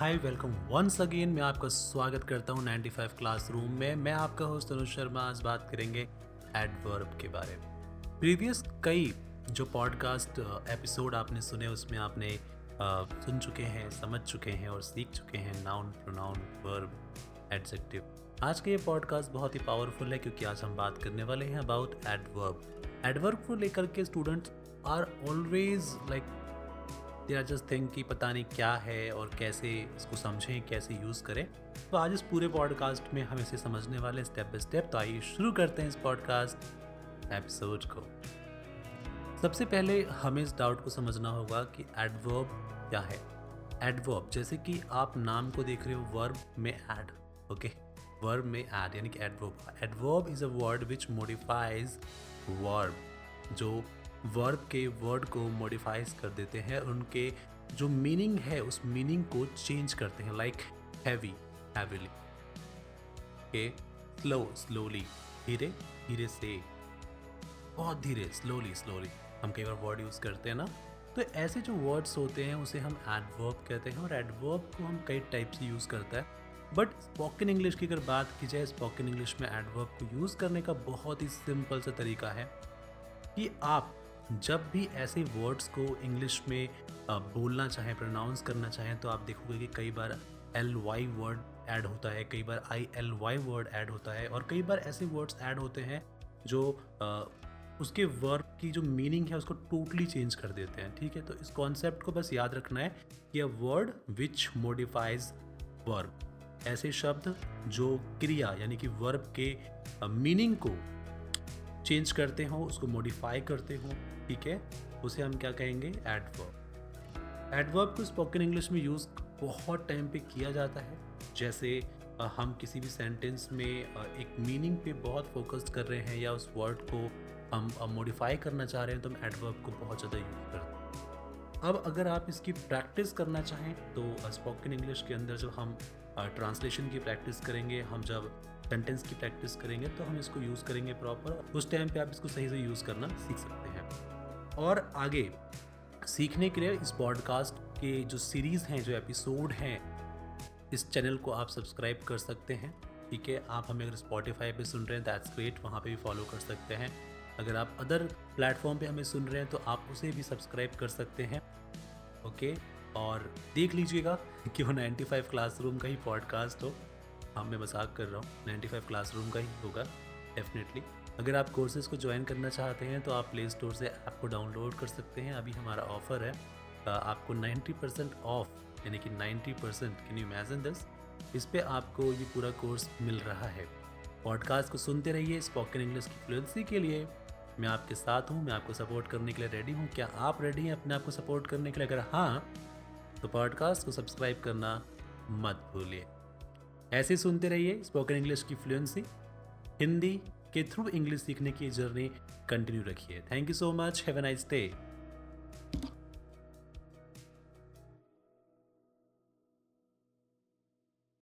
Hi welcome once again मैं आपका स्वागत करता हूँ 95 क्लासरूम में। मैं आपका होस्ट अनुज शर्मा आज बात करेंगे एडवर्ब के बारे में। प्रीवियस कई जो पॉडकास्ट एपिसोड आपने सुने उसमें आपने uh, सुन चुके हैं समझ चुके हैं और सीख चुके हैं नाउन प्रोनाउन वर्ब एडजेक्टिव आज का ये पॉडकास्ट बहुत ही पावरफुल है क्योंकि आज हम बात करने वाले हैं अबाउट एडवर्ब एडवर्ब को लेकर के students are always like they are just think कि पता नहीं क्या है और कैसे इसको समझें, कैसे यूज़ करें। तो आज इस पूरे पॉडकास्ट में हम इसे समझने वाले स्टेप बाय स्टेप तो आइए शुरू करते हैं इस पॉडकास्ट एपिसोड को। सबसे पहले हमें इस डाउट को समझना होगा कि एडवर्ब क्या है। एडवर्ब जैसे कि आप नाम को देख रहे हो वर्ब में एड ओके वर्ब में एड यानी कि adverb adverb is a word which modifies verb जो वर्ब के वर्ड को मॉडिफाइज कर देते हैं, उनके जो मीनिंग है, उस मीनिंग को चेंज करते हैं लाइक हैवी हैवीली के स्लो स्लोली धीरे धीरे से, बहुत धीरे स्लोली स्लोली हम कई बार वर्ड यूज़ करते हैं ना तो ऐसे जो वर्ड्स होते हैं, उसे हम एडवर्ब कहते हैं, और एडवर्ब को हम कई टाइप से यूज़ करता है. बट स्पोकन इंग्लिश की अगर बात की जाए स्पोकन इंग्लिश में एडवर्ब को यूज़ करने का बहुत ही सिंपल सा तरीका है कि आप जब भी ऐसे वर्ड्स को इंग्लिश में बोलना चाहें प्रोनाउंस करना चाहें तो आप देखोगे कि कई बार एल वाई वर्ड ऐड होता है कई बार I L Y word add होता है और कई बार ऐसे वर्ड्स ऐड होते हैं जो आ, उसके वर्ब की जो मीनिंग है उसको टोटली चेंज कर देते हैं ठीक है? तो इस कॉन्सेप्ट को बस याद रखना है कि a word which modifies verb ऐसे शब्द जो क्रिया यानी कि वर्ब के मीनिंग को चेंज करते हो, उसको मॉडिफाई करते हो, ठीक है? उसे हम क्या कहेंगे? एडवर्ब एडवर्ब को स्पोकन इंग्लिश में यूज़ बहुत टाइम पे किया जाता है। जैसे हम किसी भी सेंटेंस में एक मीनिंग पे बहुत फोकस कर रहे हैं या उस वर्ड को हम मॉडिफाई करना चाह रहे हैं तो हम एडवर्ब को बहुत ज़्यादा यूज़ करते हैं। अब अगर आप इसकी प्रैक्टिस करना चाहें तो स्पोकन इंग्लिश के अंदर जब हम ट्रांसलेशन की प्रैक्टिस करेंगे, हम जब सेंटेंस की प्रैक्टिस करेंगे तो हम इसको यूज़ करेंगे प्रॉपर उस टाइम पे आप इसको सही से यूज़ करना सीख सकते हैं। और आगे, सीखने के लिए इस पॉडकास्ट के जो सीरीज़ हैं, जो एपिसोड हैं, इस चैनल को आप सब्सक्राइब कर सकते हैं। ठीक है, आप हमें अगर स्पॉटिफाई पे सुन रहे हैं दैट्स ग्रेट वहाँ पे भी फॉलो कर सकते हैं। अगर आप अदर प्लेटफॉर्म पे हमें सुन रहे हैं तो आप उसे भी सब्सक्राइब कर सकते हैं। ओके और देख लीजिएगा कि वो 95 क्लासरूम का ही पॉडकास्ट हो। हाँ मैं मज़ाक कर रहा हूँ। नाइन्टी फाइव क्लासरूम का ही होगा डेफिनेटली अगर आप कोर्सेज़ को ज्वाइन करना चाहते हैं तो आप प्ले स्टोर से ऐप को डाउनलोड कर सकते हैं। अभी हमारा ऑफ़र है आपको 90 परसेंट ऑफ़ यानी कि 90 percent can you imagine this इस पर आपको ये पूरा कोर्स मिल रहा है। पॉडकास्ट को सुनते रहिए स्पोकन इंग्लिश की फ्लुएंसी के लिए। मैं आपके साथ हूँ, मैं आपको सपोर्ट करने के लिए रेडी हूँ। क्या आप रेडी हैं अपने आप को सपोर्ट करने के लिए? अगर हाँ तो पॉडकास्ट को सब्सक्राइब करना मत भूलिए। ऐसे सुनते रहिए स्पोकन इंग्लिश की फ्लुएंसी हिंदी के थ्रू इंग्लिश सीखने की जर्नी कंटिन्यू रखिए। Thank you so much have a nice day